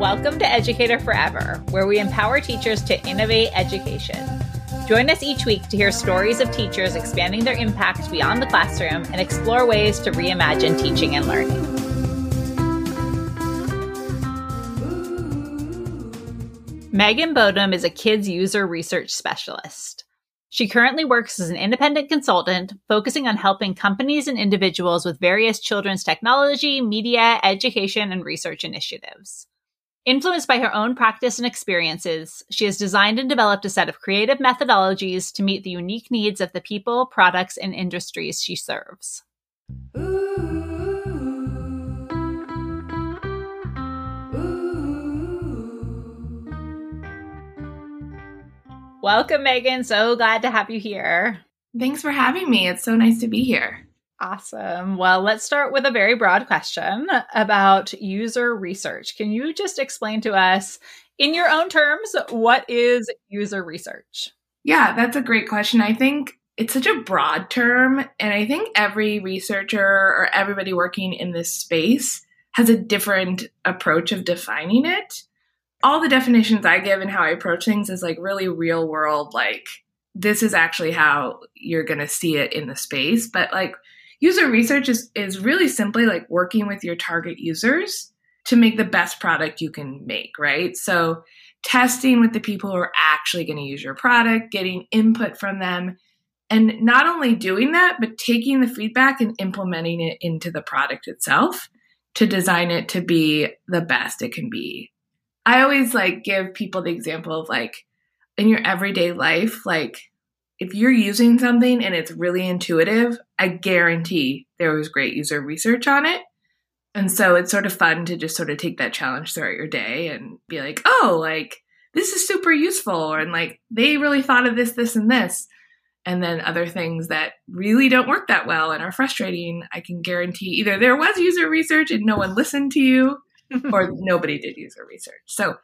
Welcome to Educator Forever, where we empower teachers to innovate education. Join us each week to hear stories of teachers expanding their impact beyond the classroom and explore ways to reimagine teaching and learning. Megan Boddum is a kids user research specialist. She currently works as an independent consultant, focusing on helping companies and individuals with various children's technology, media, education, and research initiatives. Influenced by her own practice and experiences, she has designed and developed a set of creative methodologies to meet the unique needs of the people, products, and industries she serves. Welcome, Megan. So glad to have you here. Thanks for having me. It's so nice to be here. Awesome. Well, let's start with a very broad question about user research. Can you just explain to us, in your own terms, what is user research? Yeah, that's a great question. I think it's such a broad term, and I think every researcher or everybody working in this space has a different approach of defining it. All the definitions I give and how I approach things is like really real world, like this is actually how you're going to see it in the space. But like, user research is, is really simply like working with your target users to make the best product you can make, right? So testing with the people who are actually going to use your product, getting input from them, and not only doing that, but taking the feedback and implementing it into the product itself to design it to be the best it can be. I always like give people the example of like in your everyday life, like if you're using something and it's really intuitive, I guarantee there was great user research on it. And so it's sort of fun to just sort of take that challenge throughout your day and be like, oh, like this is super useful. And like they really thought of this, this, and this. And then other things that really don't work that well and are frustrating, I can guarantee either there was user research and no one listened to you, or nobody did user research. So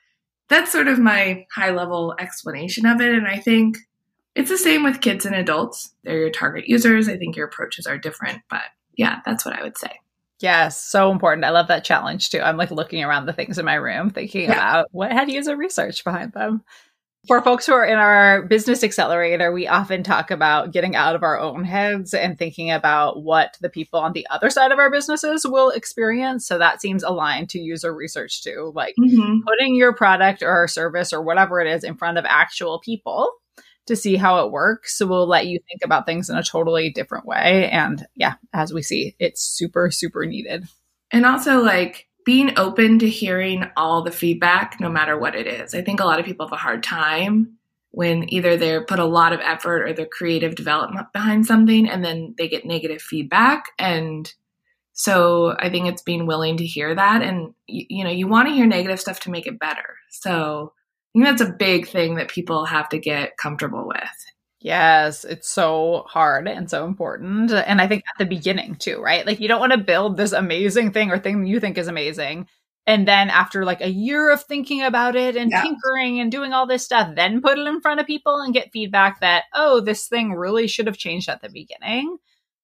that's sort of my high level explanation of it. And I think it's the same with kids and adults. They're your target users. I think your approaches are different, but yeah, that's what I would say. Yes, so important. I love that challenge too. I'm like looking around the things in my room, thinking yeah. about what had user research behind them. For folks who are in our business accelerator, we often talk about getting out of our own heads and thinking about what the people on the other side of our businesses will experience. So that seems aligned to user research too, like mm-hmm. putting your product or service or whatever it is in front of actual people to see how it works. So we'll let you think about things in a totally different way. And yeah, as we see, it's super, super needed. And also like being open to hearing all the feedback, no matter what it is. I think a lot of people have a hard time when either they're put a lot of effort or their creative development behind something and then they get negative feedback. And so I think it's being willing to hear that. And, you, you know, you want to hear negative stuff to make it better. So think that's a big thing that people have to get comfortable with. Yes, it's so hard and so important. And I think at the beginning too, right? Like you don't want to build this amazing thing or thing you think is amazing. And then after like a year of thinking about it and yeah. tinkering and doing all this stuff, then put it in front of people and get feedback that, oh, this thing really should have changed at the beginning.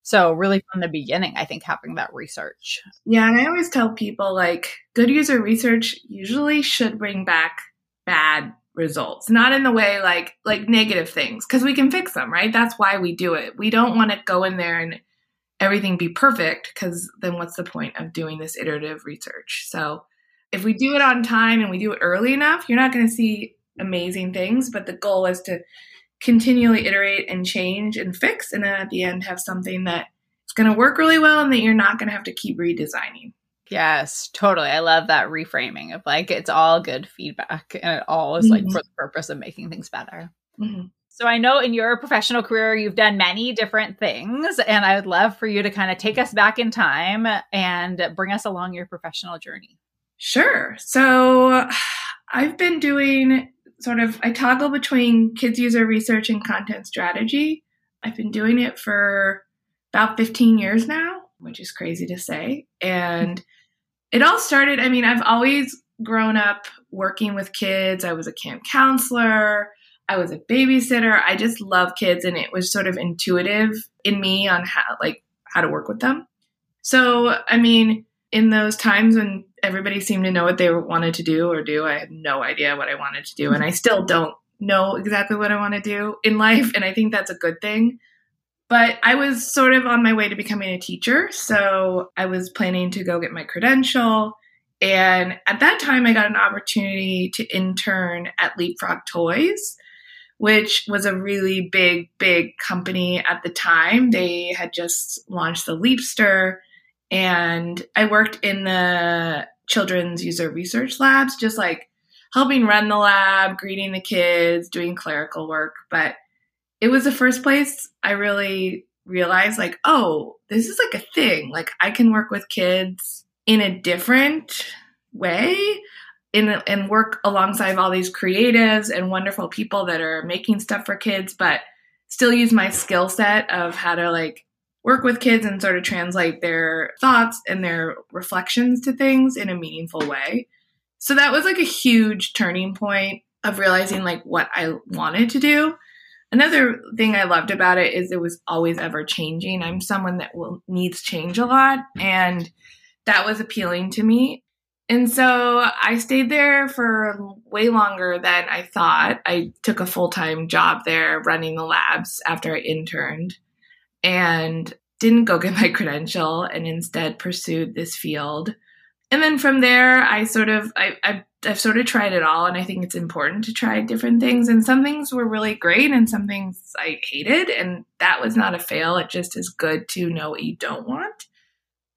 So really from the beginning, I think having that research. Yeah. And I always tell people like good user research usually should bring back bad results. Not in the way like like negative things because we can fix them right? That's why we do it. We don't want to go in there and everything be perfect because then what's the point of doing this iterative research? So if we do it on time and we do it early enough you're not going to see amazing things but the goal is to continually iterate and change and fix and then at the end have something that is going to work really well and that you're not going to have to keep redesigning Yes, totally. I love that reframing of like it's all good feedback and it all is like mm-hmm. for the purpose of making things better. Mm-hmm. So I know in your professional career you've done many different things and I would love for you to kind of take us back in time and bring us along your professional journey. Sure. So I've been doing sort of I toggle between kids user research and content strategy. I've been doing it for about 15 years now, which is crazy to say. And it all started, I mean, I've always grown up working with kids. I was a camp counselor. I was a babysitter. I just love kids and it was sort of intuitive in me on how like how to work with them. So, I mean, in those times when everybody seemed to know what they wanted to do or do, I had no idea what I wanted to do. And I still don't know exactly what I want to do in life. And I think that's a good thing. But I was sort of on my way to becoming a teacher. So I was planning to go get my credential. And at that time, I got an opportunity to intern at Leapfrog Toys, which was a really big, big company at the time. They had just launched the Leapster. And I worked in the children's user research labs, just like helping run the lab, greeting the kids, doing clerical work. But it was the first place I really realized, like, oh, this is like a thing. Like, I can work with kids in a different way in, and work alongside all these creatives and wonderful people that are making stuff for kids, but still use my skill set of how to like work with kids and sort of translate their thoughts and their reflections to things in a meaningful way. So that was like a huge turning point of realizing like what I wanted to do. Another thing I loved about it is it was always ever changing. I'm someone that will needs change a lot and that was appealing to me. And so I stayed there for way longer than I thought. I took a full-time job there running the labs after I interned and didn't go get my credential and instead pursued this field and then from there i sort of I, I I've sort of tried it all, and I think it's important to try different things. And some things were really great, and some things I hated, and that was not a fail. It just is good to know what you don't want.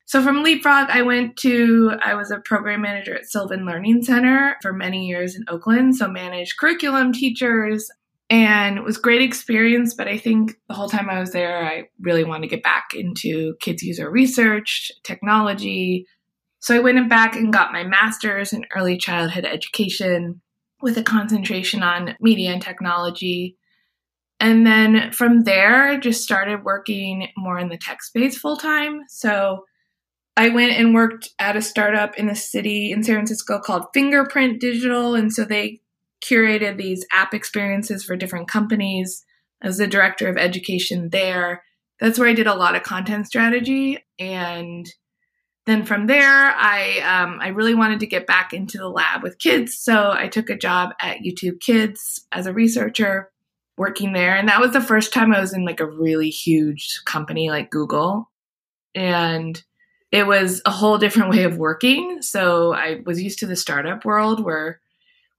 So from Leapfrog, I went to, I was a program manager at Sylvan Learning Center for many years in Oakland. So managed curriculum teachers, and it was great experience. But I think the whole time I was there, I really wanted to get back into kids user research, technology, so I went back and got my master's in early childhood education with a concentration on media and technology. And then from there, just started working more in the tech space full time. So I went and worked at a startup in the city in San Francisco called Fingerprint Digital. And so they curated these app experiences for different companies. As the director of education there, that's where I did a lot of content strategy and then from there, I um, I really wanted to get back into the lab with kids, so I took a job at YouTube Kids as a researcher, working there, and that was the first time I was in like a really huge company like Google, and it was a whole different way of working. So I was used to the startup world where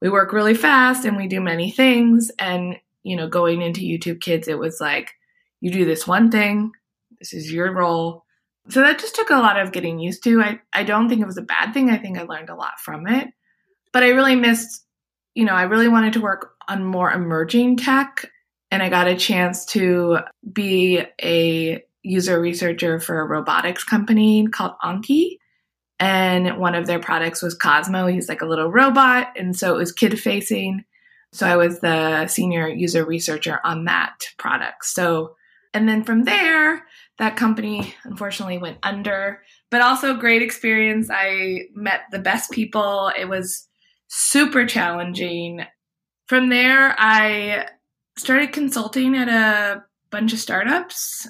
we work really fast and we do many things, and you know, going into YouTube Kids, it was like you do this one thing, this is your role so that just took a lot of getting used to. I, I don't think it was a bad thing. I think I learned a lot from it. But I really missed, you know, I really wanted to work on more emerging tech. And I got a chance to be a user researcher for a robotics company called Anki. And one of their products was Cozmo. He's like a little robot. And so it was kid facing. So I was the senior user researcher on that product. So, and then from there, that company unfortunately went under, but also great experience. I met the best people. It was super challenging. From there, I started consulting at a bunch of startups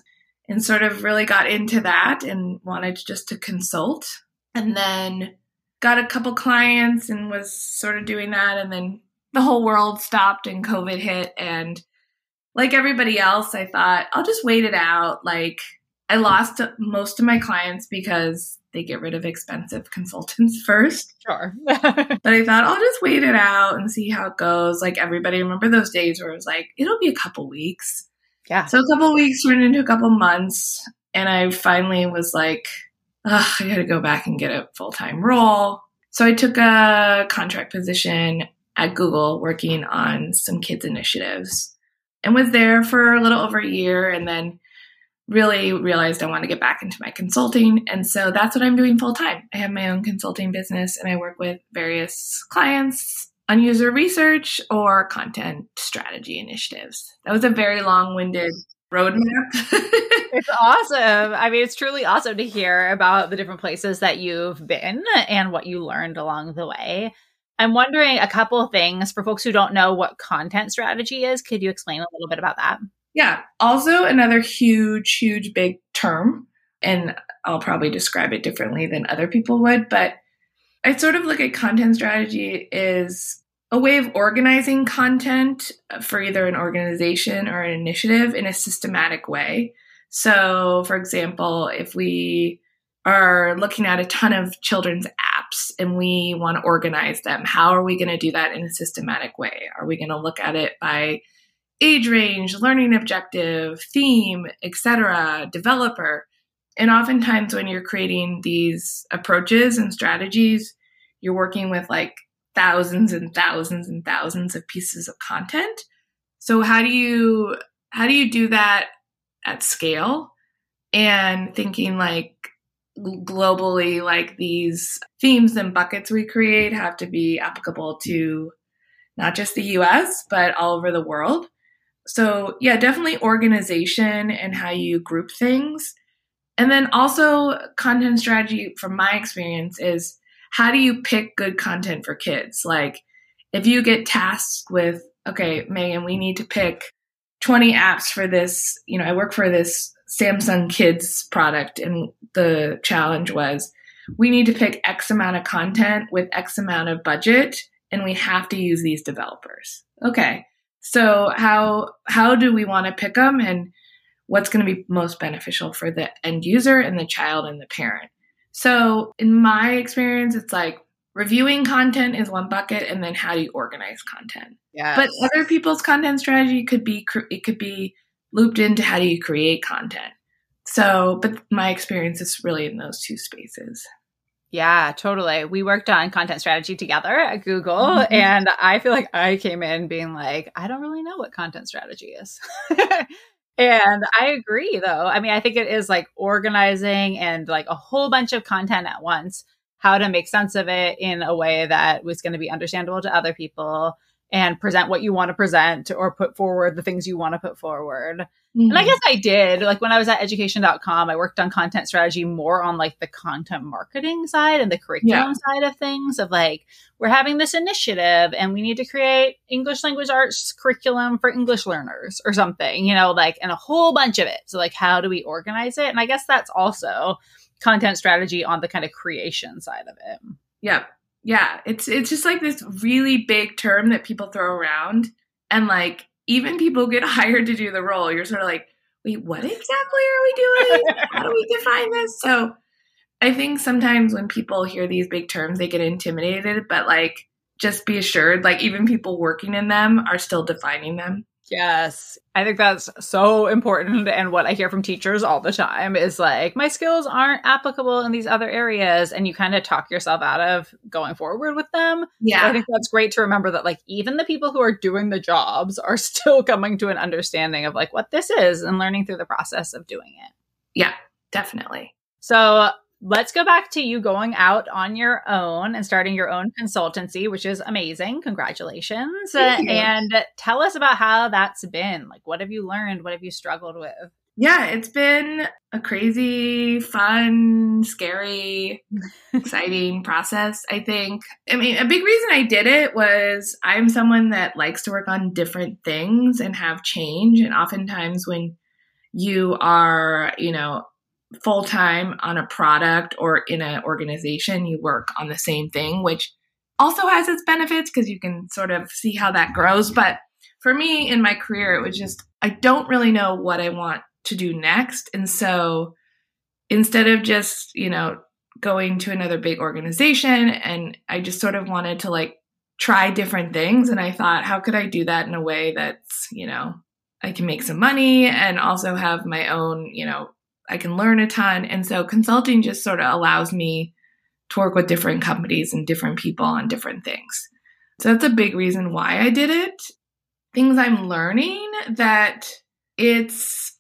and sort of really got into that and wanted just to consult. And then got a couple clients and was sort of doing that. And then the whole world stopped and COVID hit. And like everybody else, I thought, I'll just wait it out. Like, I lost most of my clients because they get rid of expensive consultants first. Sure. but I thought I'll just wait it out and see how it goes. Like everybody remember those days where it was like, it'll be a couple weeks. Yeah. So a couple weeks turned into a couple months. And I finally was like, I got to go back and get a full time role. So I took a contract position at Google working on some kids initiatives and was there for a little over a year. And then really realized I want to get back into my consulting. And so that's what I'm doing full time. I have my own consulting business and I work with various clients on user research or content strategy initiatives. That was a very long winded roadmap. it's awesome. I mean, it's truly awesome to hear about the different places that you've been and what you learned along the way. I'm wondering a couple of things for folks who don't know what content strategy is. Could you explain a little bit about that? Yeah. Also, another huge, huge, big term. and I'll probably describe it differently than other people would, but I sort of look at content strategy is a way of organizing content for either an organization or an initiative in a systematic way. So, for example, if we are looking at a ton of children's apps and we want to organize them, how are we going to do that in a systematic way? Are we going to look at it by age range, learning objective, theme, etc., developer? And oftentimes, when you're creating these approaches and strategies, you're working with like thousands and thousands and thousands of pieces of content. So how do you how do you do that at scale? And thinking like globally, like these themes and buckets we create have to be applicable to not just the US, but all over the world. So, yeah, definitely organization and how you group things and then also, content strategy, from my experience, is how do you pick good content for kids? Like, if you get tasked with, okay, Megan, we need to pick 20 apps for this, you know, I work for this Samsung Kids product, and the challenge was we need to pick X amount of content with X amount of budget, and we have to use these developers. Okay. So how how do we want to pick them and what's going to be most beneficial for the end user and the child and the parent. So, in my experience, it's like reviewing content is one bucket and then how do you organize content. Yeah. But other people's content strategy could be it could be looped into how do you create content. So, but my experience is really in those two spaces. Yeah, totally. We worked on content strategy together at Google, mm-hmm. and I feel like I came in being like, I don't really know what content strategy is. And I agree though. I mean, I think it is like organizing and like a whole bunch of content at once, how to make sense of it in a way that was going to be understandable to other people and present what you want to present or put forward the things you want to put forward. Mm-hmm. And I mm-hmm. guess I did. Like when I was at education.com, I worked on content strategy more on like the content marketing side and the curriculum yeah. side of things of like, we're having this initiative and we need to create English language arts curriculum for English learners or something, you know, like, and a whole bunch of it. So like, how do we organize it? And I guess that's also content strategy on the kind of creation side of it. Yeah. Yeah. It's, it's just like this really big term that people throw around and like, even people get hired to do the role, you're sort of like, wait, what exactly are we doing? How do we define this? So I think sometimes when people hear these big terms, they get intimidated, but like, just be assured, like, even people working in them are still defining them. Yes. I think that's so important. And what I hear from teachers all the time is like, my skills aren't applicable in these other areas. And you kind of talk yourself out of going forward with them. Yeah. So I think that's great to remember that, like, even the people who are doing the jobs are still coming to an understanding of like what this is and learning through the process of doing it. Yeah, definitely. So let's go back to you going out on your own and starting your own consultancy, which is amazing. Congratulations. and tell us about how that's been. Like, what have you learned? What have you struggled with? Yeah, it's been a crazy, fun, scary, exciting process, I think. I mean, a big reason I did it was I'm someone that likes to work on different things and have change. And oftentimes, when you are, you know, full time on a product or in an organization, you work on the same thing, which also has its benefits because you can sort of see how that grows. But for me in my career, it was just, I don't really know what I want to do next. And so instead of just, you know, going to another big organization, and I just sort of wanted to like try different things. And I thought, how could I do that in a way that's, you know, I can make some money and also have my own, you know, I can learn a ton. And so consulting just sort of allows me to work with different companies and different people on different things. So that's a big reason why I did it. Things I'm learning that it's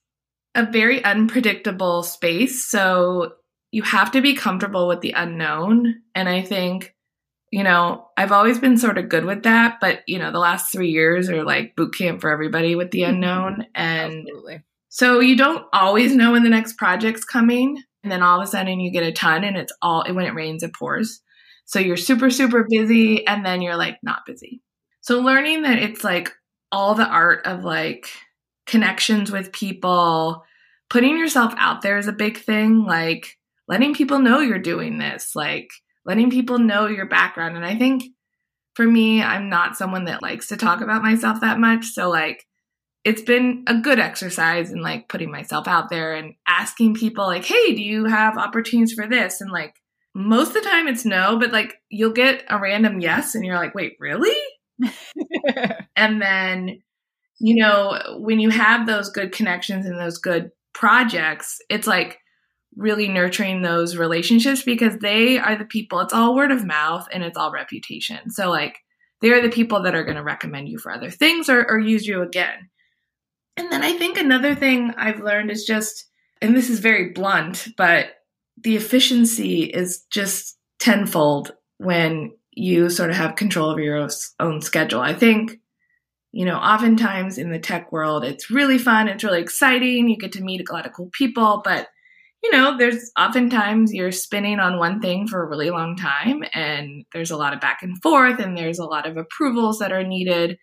a very unpredictable space. So you have to be comfortable with the unknown. And I think, you know, I've always been sort of good with that. But, you know, the last three years are like boot camp for everybody with the mm-hmm. unknown. And Absolutely. So you don't always know when the next project's coming. And then all of a sudden you get a ton and it's all, when it rains, it pours. So you're super, super busy and then you're like not busy. So learning that it's like all the art of like connections with people, putting yourself out there is a big thing. Like letting people know you're doing this, like letting people know your background. And I think for me, I'm not someone that likes to talk about myself that much. So, like, it's been a good exercise in like putting myself out there and asking people, like, hey, do you have opportunities for this? And like, most of the time it's no, but like, you'll get a random yes, and you're like, wait, really? and then, you know, when you have those good connections and those good projects, it's like, really nurturing those relationships because they are the people, it's all word of mouth and it's all reputation. So, like, they're the people that are going to recommend you for other things or, or use you again. And then I think another thing I've learned is just, and this is very blunt, but the efficiency is just tenfold when you sort of have control over your own schedule. I think, you know, oftentimes in the tech world, it's really fun, it's really exciting, you get to meet a lot of cool people, but you know, there's oftentimes you're spinning on one thing for a really long time, and there's a lot of back and forth, and there's a lot of approvals that are needed,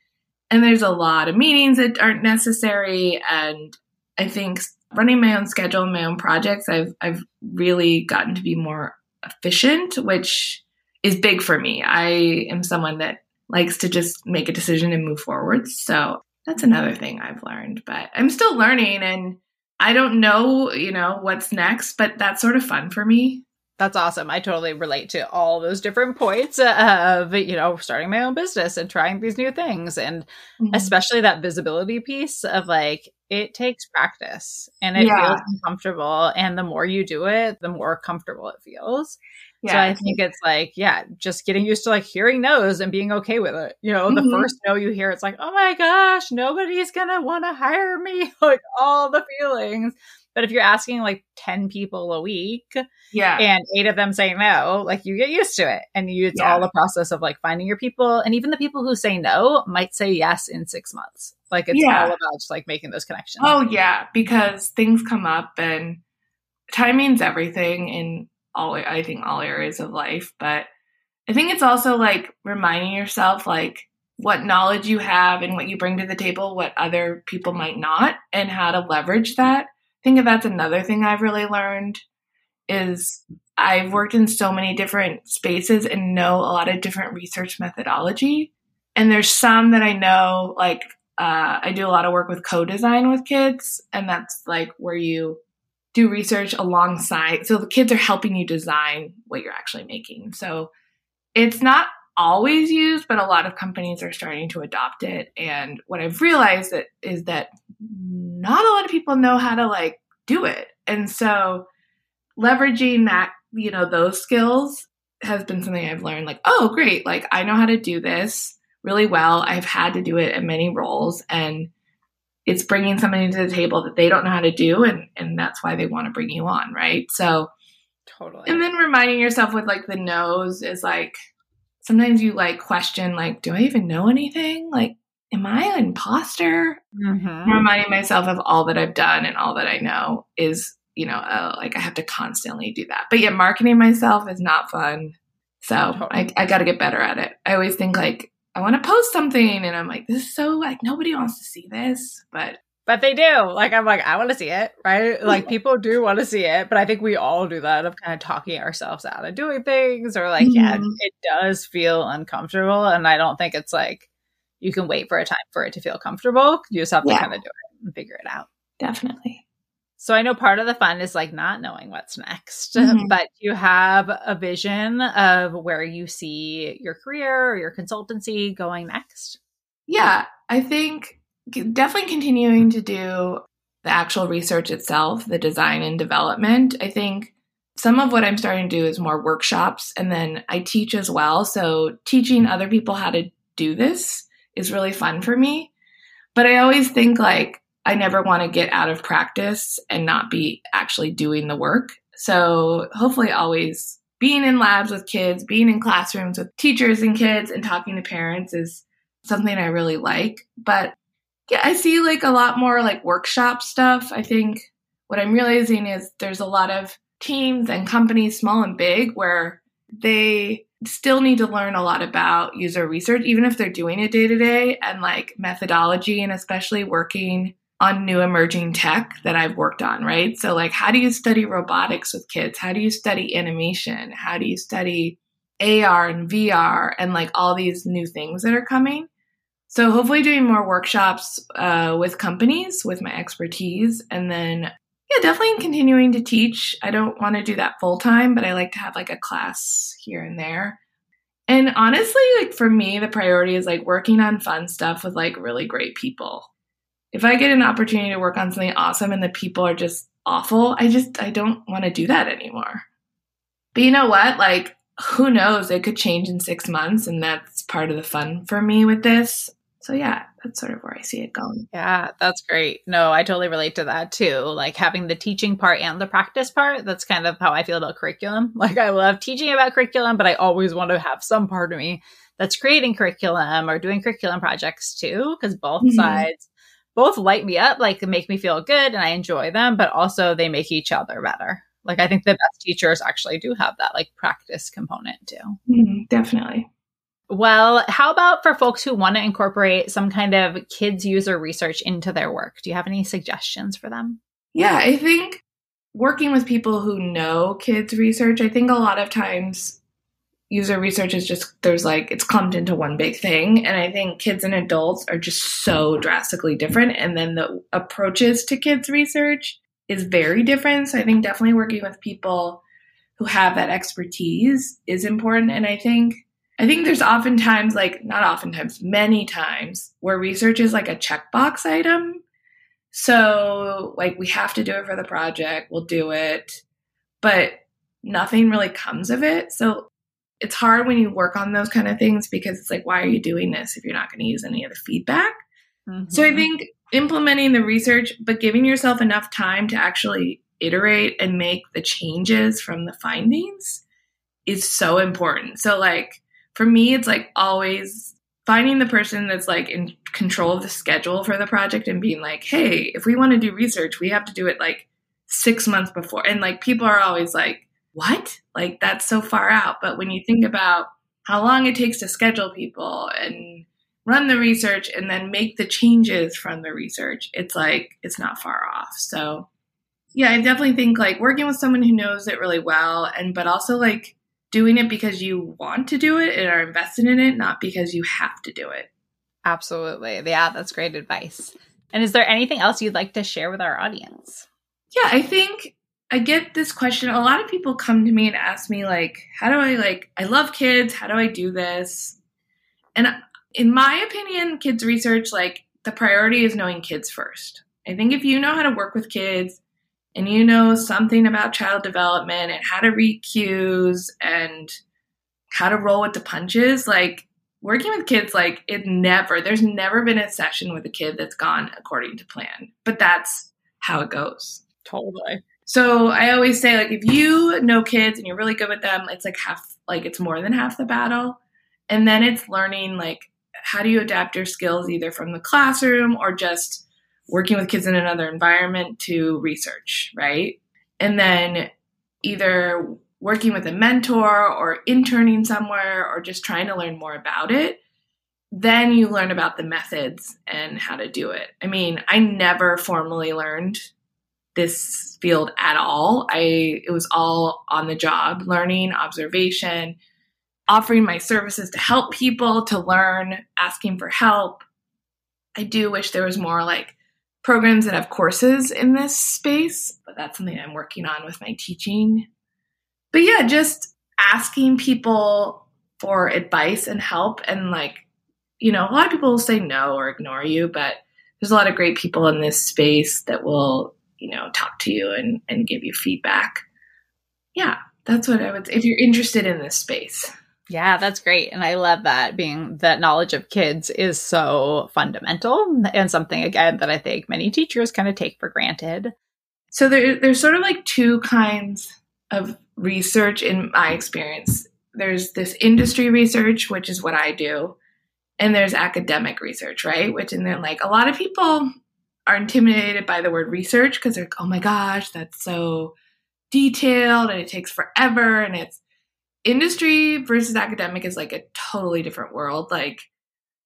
and there's a lot of meetings that aren't necessary. And I think running my own schedule and my own projects, I've I've really gotten to be more efficient, which is big for me. I am someone that likes to just make a decision and move forward. So that's another thing I've learned, but I'm still learning and I don't know, you know, what's next, but that's sort of fun for me. That's awesome. I totally relate to all those different points of, you know, starting my own business and trying these new things. And mm-hmm. especially that visibility piece of like, it takes practice and it yeah. feels uncomfortable. And the more you do it, the more comfortable it feels. Yeah. So I think it's like, yeah, just getting used to like hearing no's and being okay with it. You know, mm-hmm. the first no you hear, it's like, oh my gosh, nobody's gonna want to hire me. like all the feelings. But if you're asking like 10 people a week, yeah, and eight of them say no, like you get used to it. And you, it's yeah. all a process of like finding your people. And even the people who say no might say yes in six months. Like it's yeah. all about just like making those connections. Oh yeah, because things come up and timing's everything. in all I think all areas of life, but I think it's also like reminding yourself like what knowledge you have and what you bring to the table, what other people might not, and how to leverage that. Think that's another thing I've really learned is I've worked in so many different spaces and know a lot of different research methodology. And there's some that I know, like uh, I do a lot of work with co-design with kids, and that's like where you do research alongside. So the kids are helping you design what you're actually making. So it's not always used, but a lot of companies are starting to adopt it. And what I've realized that is that not a lot of people know how to like do it. And so leveraging that, you know, those skills has been something I've learned like, oh, great. Like I know how to do this really well. I've had to do it in many roles and it's bringing something to the table that they don't know how to do and and that's why they want to bring you on right so totally and then reminding yourself with like the nose is like sometimes you like question like do i even know anything like am i an imposter mm-hmm. reminding myself of all that i've done and all that i know is you know uh, like i have to constantly do that but yeah marketing myself is not fun so totally. I, I got to get better at it i always think like I want to post something. And I'm like, this is so like nobody wants to see this, but but they do. Like I'm like, I want to see it, right? Like people do want to see it, but I think we all do that of kind of talking ourselves out of doing things or like, mm-hmm. yeah, it does feel uncomfortable. And I don't think it's like you can wait for a time for it to feel comfortable. You just have to kind of do it and figure it out. Definitely. So I know part of the fun is like not knowing what's next, mm-hmm. but you have a vision of where you see your career or your consultancy going next. Yeah, I think definitely continuing to do the actual research itself, the design and development. I think some of what I'm starting to do is more workshops and then I teach as well. So teaching other people how to do this is really fun for me. But I always think like I never want to get out of practice and not be actually doing the work. So hopefully, always being in labs with kids, being in classrooms with teachers and kids, and talking to parents is something I really like. But yeah, I see like a lot more like workshop stuff. I think what I'm realizing is there's a lot of teams and companies, small and big, where they still need to learn a lot about user research, even if they're doing it day to day and like methodology and especially working on new emerging tech that I've worked on, right? So, like, how do you study robotics with kids? How do you study animation? How do you study AR and VR and like all these new things that are coming? So, hopefully, doing more workshops uh, with companies with my expertise. And then, yeah, definitely continuing to teach. I don't want to do that full time, but I like to have like a class here and there. And honestly, like for me, the priority is like working on fun stuff with like really great people. If I get an opportunity to work on something awesome and the people are just awful, I just I don't want to do that anymore. But you know what? Like who knows? It could change in 6 months and that's part of the fun for me with this. So yeah, that's sort of where I see it going. Yeah, that's great. No, I totally relate to that too. Like having the teaching part and the practice part, that's kind of how I feel about curriculum. Like I love teaching about curriculum, but I always want to have some part of me that's creating curriculum or doing curriculum projects too, because both mm-hmm. sides both light me up, like make me feel good and I enjoy them, but also they make each other better. Like I think the best teachers actually do have that like practice component too. Mm-hmm, definitely. Well, how about for folks who want to incorporate some kind of kids user research into their work? Do you have any suggestions for them? Yeah, I think working with people who know kids research, I think a lot of times user research is just there's like it's clumped into one big thing and i think kids and adults are just so drastically different and then the approaches to kids research is very different so i think definitely working with people who have that expertise is important and i think I think there's oftentimes, like, not oftentimes, many times where research is like a checkbox item. So, like, we have to do it for the project, we'll do it, but nothing really comes of it. So, it's hard when you work on those kind of things because it's like, why are you doing this if you're not going to use any of the feedback? Mm-hmm. So, I think implementing the research, but giving yourself enough time to actually iterate and make the changes from the findings is so important. So, like, for me, it's like always finding the person that's like in control of the schedule for the project and being like, hey, if we want to do research, we have to do it like six months before. And like people are always like, what? Like that's so far out. But when you think about how long it takes to schedule people and run the research and then make the changes from the research, it's like it's not far off. So yeah, I definitely think like working with someone who knows it really well and but also like doing it because you want to do it and are invested in it, not because you have to do it. Absolutely. Yeah, that's great advice. And is there anything else you'd like to share with our audience? Yeah, I think I get this question. A lot of people come to me and ask me like, how do I like I love kids, how do I do this? And in my opinion, kids research like the priority is knowing kids first. I think if you know how to work with kids, and you know something about child development and how to read cues and how to roll with the punches, like working with kids, like it never, there's never been a session with a kid that's gone according to plan, but that's how it goes. Totally. So I always say, like, if you know kids and you're really good with them, it's like half, like, it's more than half the battle. And then it's learning, like, how do you adapt your skills either from the classroom or just working with kids in another environment to research, right? And then either working with a mentor or interning somewhere or just trying to learn more about it, then you learn about the methods and how to do it. I mean, I never formally learned this field at all. I it was all on the job, learning, observation, offering my services to help people to learn, asking for help. I do wish there was more like programs that have courses in this space, but that's something I'm working on with my teaching. But yeah, just asking people for advice and help and like, you know, a lot of people will say no or ignore you, but there's a lot of great people in this space that will, you know, talk to you and, and give you feedback. Yeah, that's what I would say if you're interested in this space. Yeah, that's great. And I love that being that knowledge of kids is so fundamental and something, again, that I think many teachers kind of take for granted. So there, there's sort of like two kinds of research in my experience. There's this industry research, which is what I do, and there's academic research, right? Which, and then like a lot of people are intimidated by the word research because they're like, oh my gosh, that's so detailed and it takes forever and it's industry versus academic is like a totally different world. Like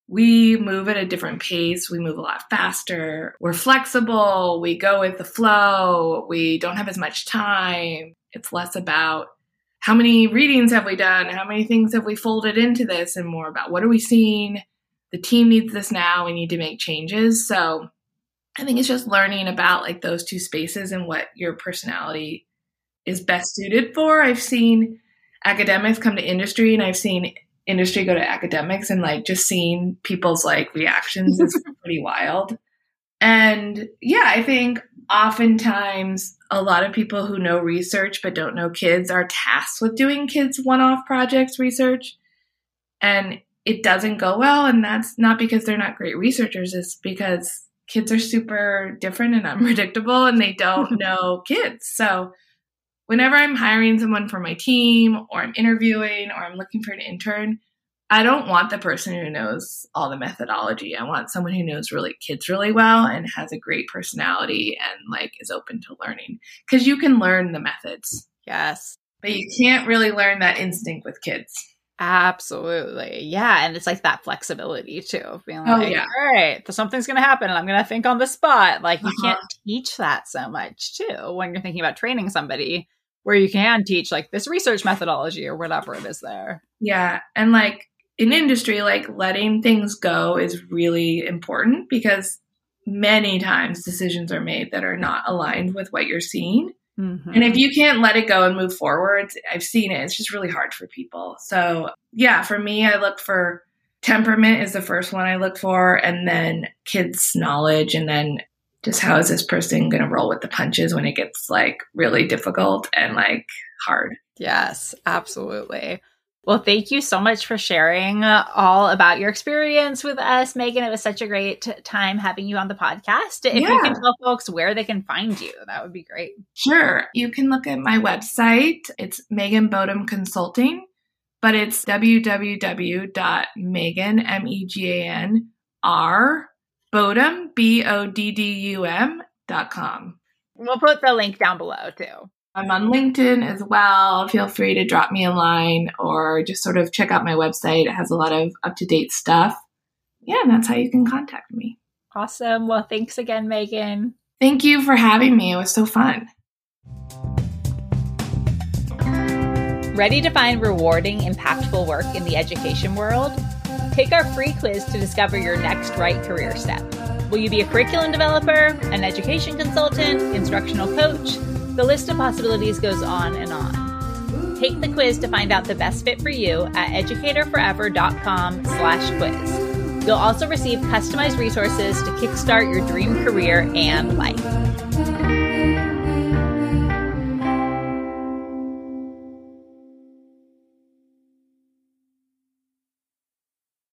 we move at a different pace. We move a lot faster. We're flexible. We go with the flow. We don't have as much time. It's less about how many readings have we done? How many things have we folded into this? And more about what are we seeing? The team needs this now. We need to make changes. So I think it's just learning about like those two spaces and what your personality is best suited for. I've seen academics come to industry and I've seen industry go to academics and like just seeing people's like reactions is pretty wild. And yeah, I think oftentimes a lot of people who know research but don't know kids are tasked with doing kids one off projects research. And it doesn't go well. And that's not because they're not great researchers, it's because kids are super different and unpredictable and they don't know kids. So whenever I'm hiring someone for my team or I'm interviewing or I'm looking for an intern, I don't want the person who knows all the methodology. I want someone who knows really kids really well and has a great personality and like is open to learning because you can learn the methods. Yes. But you can't really learn that instinct with kids. Absolutely. Yeah. And it's like that flexibility too. Being Oh, like, yeah. all right, something's going to happen and I'm going to think on the spot. Like, you Uh-huh. can't teach that so much too when you're thinking about training somebody, where you can teach like this research methodology or whatever it is there. Yeah. And like in industry, like letting things go is really important because many times decisions are made that are not aligned with what you're seeing. Mhm. And if you can't let it go and move forward, I've seen it. It's just really hard for people. So, yeah, for me, I look for temperament is the first one I look for, and then kids' knowledge, and then just how is this person going to roll with the punches when it gets like really difficult and like hard. Yes, absolutely. Well, thank you so much for sharing uh, all about your experience with us, Megan. It was such a great time having you on the podcast. If you can tell folks where they can find you, that would be great. Sure. You can look at my website. It's Megan Boddum Consulting, but it's www.megan, M E G A N R, Boddum, B O D D U M dot com. We'll put the link down below too. I'm on LinkedIn as well. Feel free to drop me a line or just sort of check out my website. It has a lot of up to date stuff. Yeah, and that's how you can contact me. Awesome. Well, thanks again, Megan. Thank you for having me. It was so fun. Ready to find rewarding, impactful work in the education world? Take our free quiz to discover your next right career step. Will you be a curriculum developer, an education consultant, instructional coach? The list of possibilities goes on and on. Take the quiz to find out the best fit for you at educatorforever.com slash quiz. You'll also receive customized resources to kickstart your dream career and life.